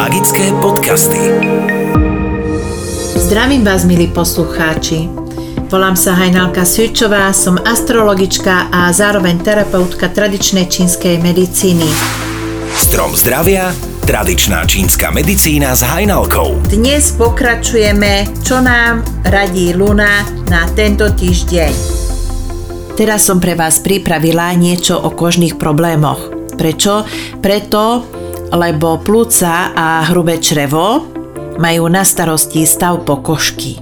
Magické podcasty. Zdravím vás, milí poslucháči. Volám sa Hajnalka Svičová, som astrologička a zároveň terapeutka tradičnej čínskej medicíny. Strom zdravia, tradičná čínska medicína s Hajnalkou. Dnes pokračujeme, čo nám radí Luna na tento týždeň. Teraz som pre vás pripravila niečo o kožných problémoch. Prečo? Preto, lebo plúca a hrubé črevo majú na starosti stav pokožky.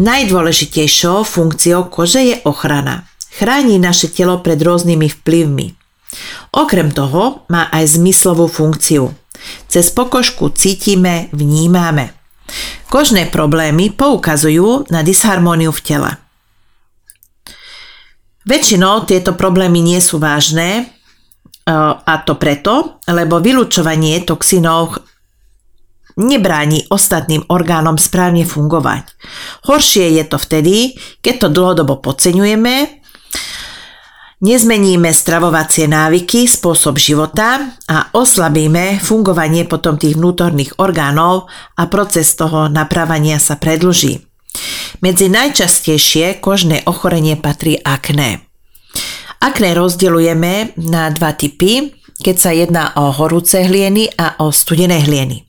Najdôležitejšou funkciou kože je ochrana. Chráni naše telo pred rôznymi vplyvmi. Okrem toho má aj zmyslovú funkciu. Cez pokožku cítime, vnímame. Kožné problémy poukazujú na disharmóniu v tele. Väčšinou tieto problémy nie sú vážne, a to preto, lebo vylúčovanie toxinov nebráni ostatným orgánom správne fungovať. Horšie je to vtedy, keď to dlhodobo podceňujeme, nezmeníme stravovacie návyky, spôsob života a oslabíme fungovanie potom tých vnútorných orgánov a proces toho napravania sa predlží. Medzi najčastejšie kožné ochorenie patrí akné. Akné rozdeľujeme na dva typy, keď sa jedná o horúce hlieny a o studené hlieny.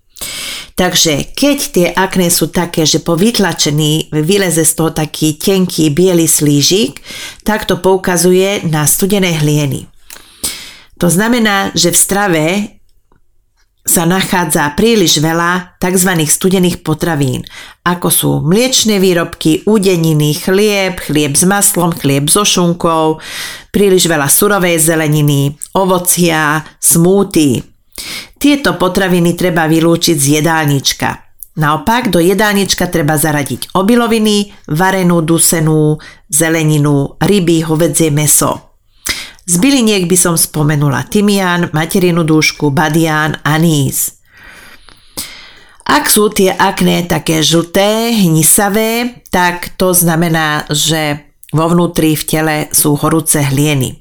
Takže keď tie akné sú také, že po vytlačení vyleze z toho taký tenký biely slížik, tak to poukazuje na studené hlieny. To znamená, že v strave sa nachádza príliš veľa tzv. studených potravín, ako sú mliečne výrobky, údeniny, chlieb, chlieb s maslom, chlieb so šunkou, príliš veľa surovej zeleniny, ovocia, smúty. Tieto potraviny treba vylúčiť z jedálnička. Naopak do jedálnička treba zaradiť obiloviny, varenú, dusenú, zeleninu, ryby, hovedzie meso. Z byliniek by som spomenula tymián, materinu dúšku, badián, anís. Ak sú tie akné také žlté, hnisavé, tak to znamená, že vo vnútri v tele sú horúce hlieny.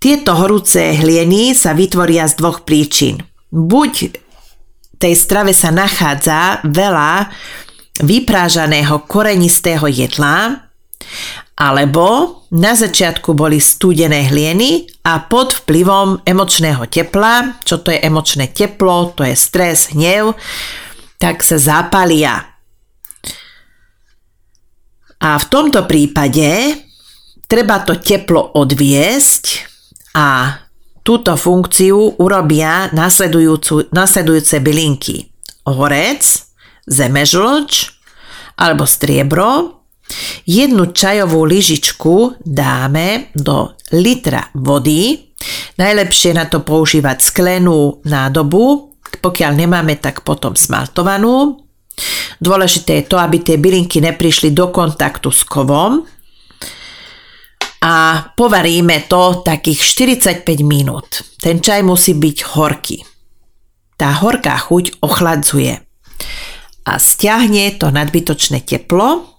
Tieto horúce hlieny sa vytvoria z dvoch príčin. Buď tej strave sa nachádza veľa vyprážaného korenistého jedla, alebo na začiatku boli studené hlieny a pod vplyvom emočného tepla, čo to je emočné teplo, to je stres, hnev, tak sa zapália. A v tomto prípade treba to teplo odviesť a túto funkciu urobia nasledujúce bylinky. Horec, zemežlč alebo striebro, Jednu čajovú lyžičku dáme do litra vody. Najlepšie na to používať sklenú nádobu, pokiaľ nemáme, tak potom smaltovanú. Dôležité je to, aby tie bylinky neprišli do kontaktu s kovom a povaríme to takých 45 minút. Ten čaj musí byť horký. Tá horká chuť ochladzuje a stiahne to nadbytočné teplo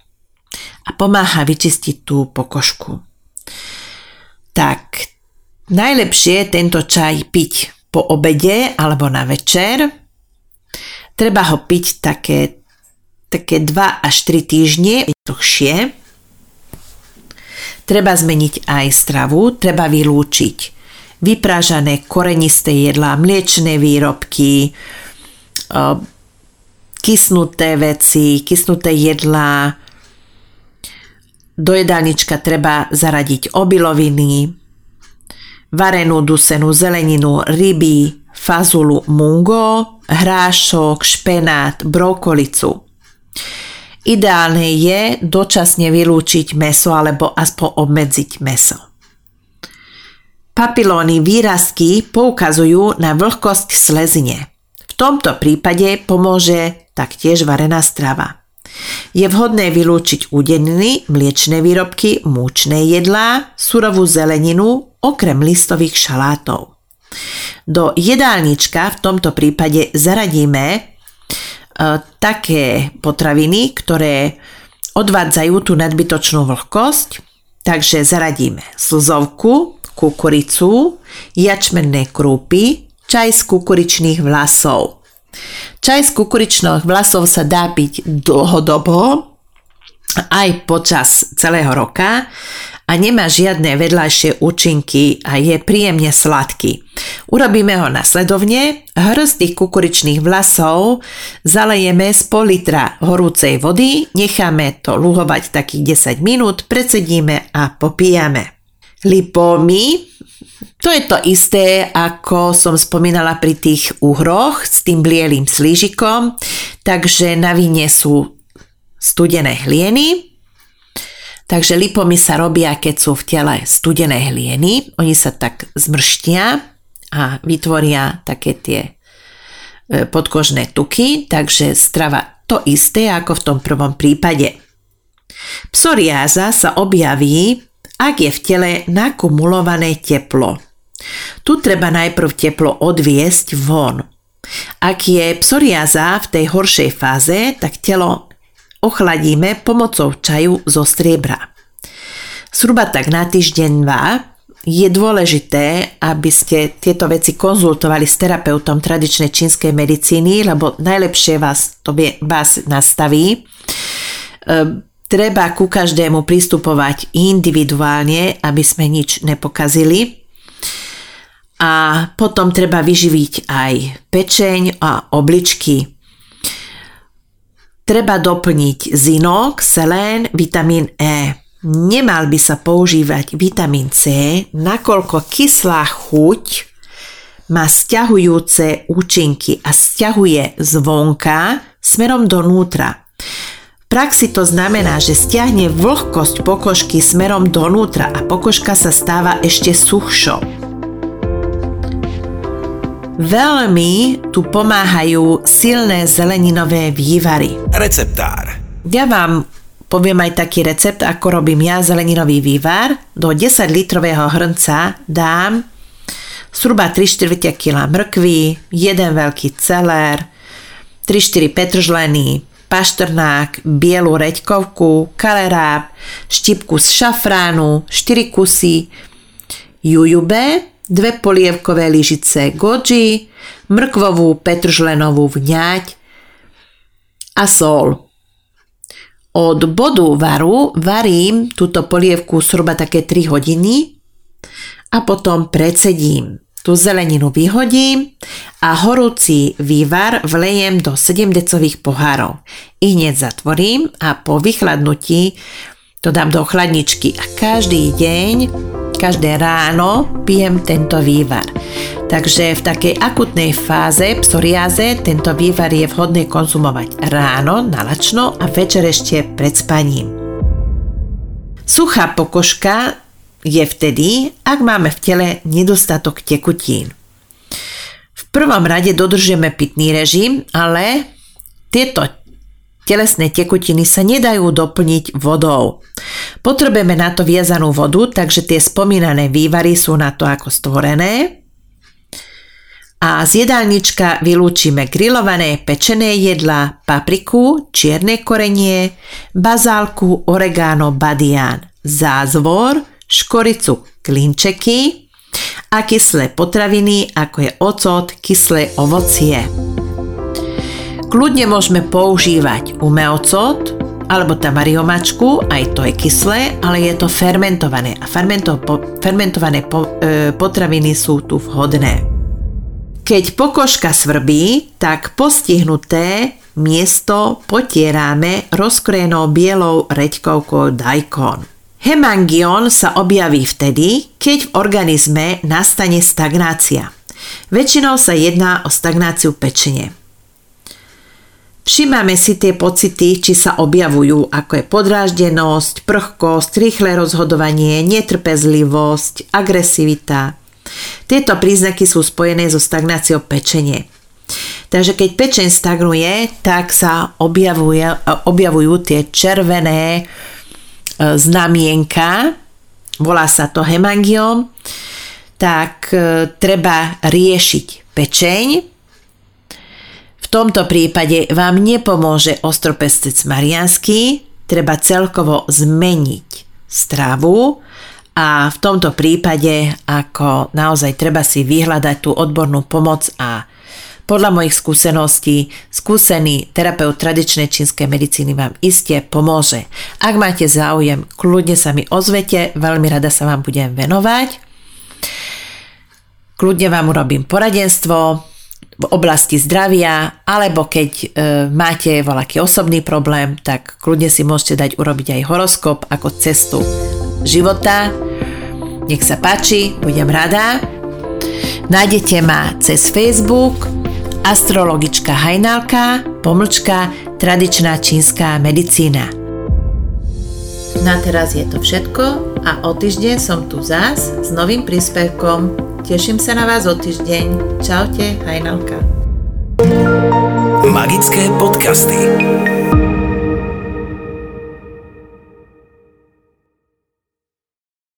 a pomáha vyčistiť tú pokožku. Tak najlepšie tento čaj piť po obede alebo na večer. Treba ho piť také, také 2 až 3 týždne, dlhšie. Treba zmeniť aj stravu, treba vylúčiť vyprážané korenisté jedlá, mliečné výrobky, kysnuté veci, kysnuté jedlá, do jedálnička treba zaradiť obiloviny, varenú dusenú zeleninu, ryby, fazulu mungo, hrášok, špenát, brokolicu. Ideálne je dočasne vylúčiť meso alebo aspoň obmedziť meso. Papilóny výrazky poukazujú na vlhkosť slezine. V tomto prípade pomôže taktiež varená strava. Je vhodné vylúčiť údeniny, mliečne výrobky, múčne jedlá, surovú zeleninu, okrem listových šalátov. Do jedálnička v tomto prípade zaradíme e, také potraviny, ktoré odvádzajú tú nadbytočnú vlhkosť, takže zaradíme slzovku, kukuricu, jačmenné krúpy, čaj z kukuričných vlasov. Čaj z kukuričných vlasov sa dá piť dlhodobo, aj počas celého roka a nemá žiadne vedľajšie účinky a je príjemne sladký. Urobíme ho nasledovne. Hrst tých kukuričných vlasov zalejeme z pol litra horúcej vody, necháme to luhovať takých 10 minút, predsedíme a popíjame. Lipomy, to je to isté, ako som spomínala pri tých úhroch s tým blielým slížikom, takže na víne sú studené hlieny, Takže lipomy sa robia, keď sú v tele studené hlieny. Oni sa tak zmrštia a vytvoria také tie e, podkožné tuky, takže strava to isté ako v tom prvom prípade. Psoriáza sa objaví, ak je v tele nakumulované teplo. Tu treba najprv teplo odviesť von. Ak je psoriáza v tej horšej fáze, tak telo ochladíme pomocou čaju zo striebra. Zhruba tak na týždeň dva je dôležité, aby ste tieto veci konzultovali s terapeutom tradičnej čínskej medicíny, lebo najlepšie vás to vie, vás nastaví. E, treba ku každému pristupovať individuálne, aby sme nič nepokazili. A potom treba vyživiť aj pečeň a obličky. Treba doplniť zinok, selén, vitamín E. Nemal by sa používať vitamín C, nakoľko kyslá chuť má stiahujúce účinky a stiahuje zvonka smerom donútra. V praxi to znamená, že stiahne vlhkosť pokožky smerom donútra a pokožka sa stáva ešte suchšou. Veľmi tu pomáhajú silné zeleninové vývary. Receptár. Ja vám poviem aj taký recept, ako robím ja zeleninový vývar. Do 10 litrového hrnca dám zhruba 3 4 kg mrkvy, jeden veľký celer, 3-4 petržleny, paštrnák, bielu reďkovku, kaleráb, štipku z šafránu, 4 kusy jujube, dve polievkové lyžice goji, mrkvovú petržlenovú vňať a sol. Od bodu varu varím túto polievku zhruba také 3 hodiny a potom predsedím. Tú zeleninu vyhodím a horúci vývar vlejem do 7 decových pohárov. I hneď zatvorím a po vychladnutí to dám do chladničky a každý deň každé ráno pijem tento vývar. Takže v takej akutnej fáze psoriáze tento vývar je vhodné konzumovať ráno, nalačno a večer ešte pred spaním. Suchá pokožka je vtedy, ak máme v tele nedostatok tekutín. V prvom rade dodržujeme pitný režim, ale tieto Telesné tekutiny sa nedajú doplniť vodou. Potrebujeme na to viazanú vodu, takže tie spomínané vývary sú na to ako stvorené. A z jedálnička vylúčime grillované pečené jedla, papriku, čierne korenie, bazálku, oregano, badián, zázvor, škoricu, klinčeky a kyslé potraviny, ako je ocot, kyslé ovocie. Kľudne môžeme používať umeocot alebo tamariomačku, aj to je kyslé, ale je to fermentované a fermento, po, fermentované po, e, potraviny sú tu vhodné. Keď pokožka svrbí, tak postihnuté miesto potierame rozkrojenou bielou reďkovkou daikon. Hemangion sa objaví vtedy, keď v organizme nastane stagnácia. Väčšinou sa jedná o stagnáciu pečenie. Všímame si tie pocity, či sa objavujú, ako je podráždenosť, prchkosť, rýchle rozhodovanie, netrpezlivosť, agresivita. Tieto príznaky sú spojené so stagnáciou pečenie. Takže keď pečeň stagnuje, tak sa objavuje, objavujú tie červené znamienka, volá sa to hemangiom, tak e, treba riešiť pečeň, tomto prípade vám nepomôže ostropestec mariansky, treba celkovo zmeniť stravu A v tomto prípade, ako naozaj treba si vyhľadať tú odbornú pomoc a podľa mojich skúseností, skúsený terapeut tradičnej čínskej medicíny vám iste pomôže. Ak máte záujem, kľudne sa mi ozvete, veľmi rada sa vám budem venovať. Kľudne vám urobím poradenstvo, v oblasti zdravia, alebo keď e, máte voľaký osobný problém, tak kľudne si môžete dať urobiť aj horoskop ako cestu života. Nech sa páči, budem rada. Nájdete ma cez Facebook astrologička Hajnalka, pomlčka tradičná čínska medicína. Na teraz je to všetko a o týždeň som tu zás s novým príspevkom. Teším sa na vás o týždeň. Čaute, Hajnalka. Magické podcasty.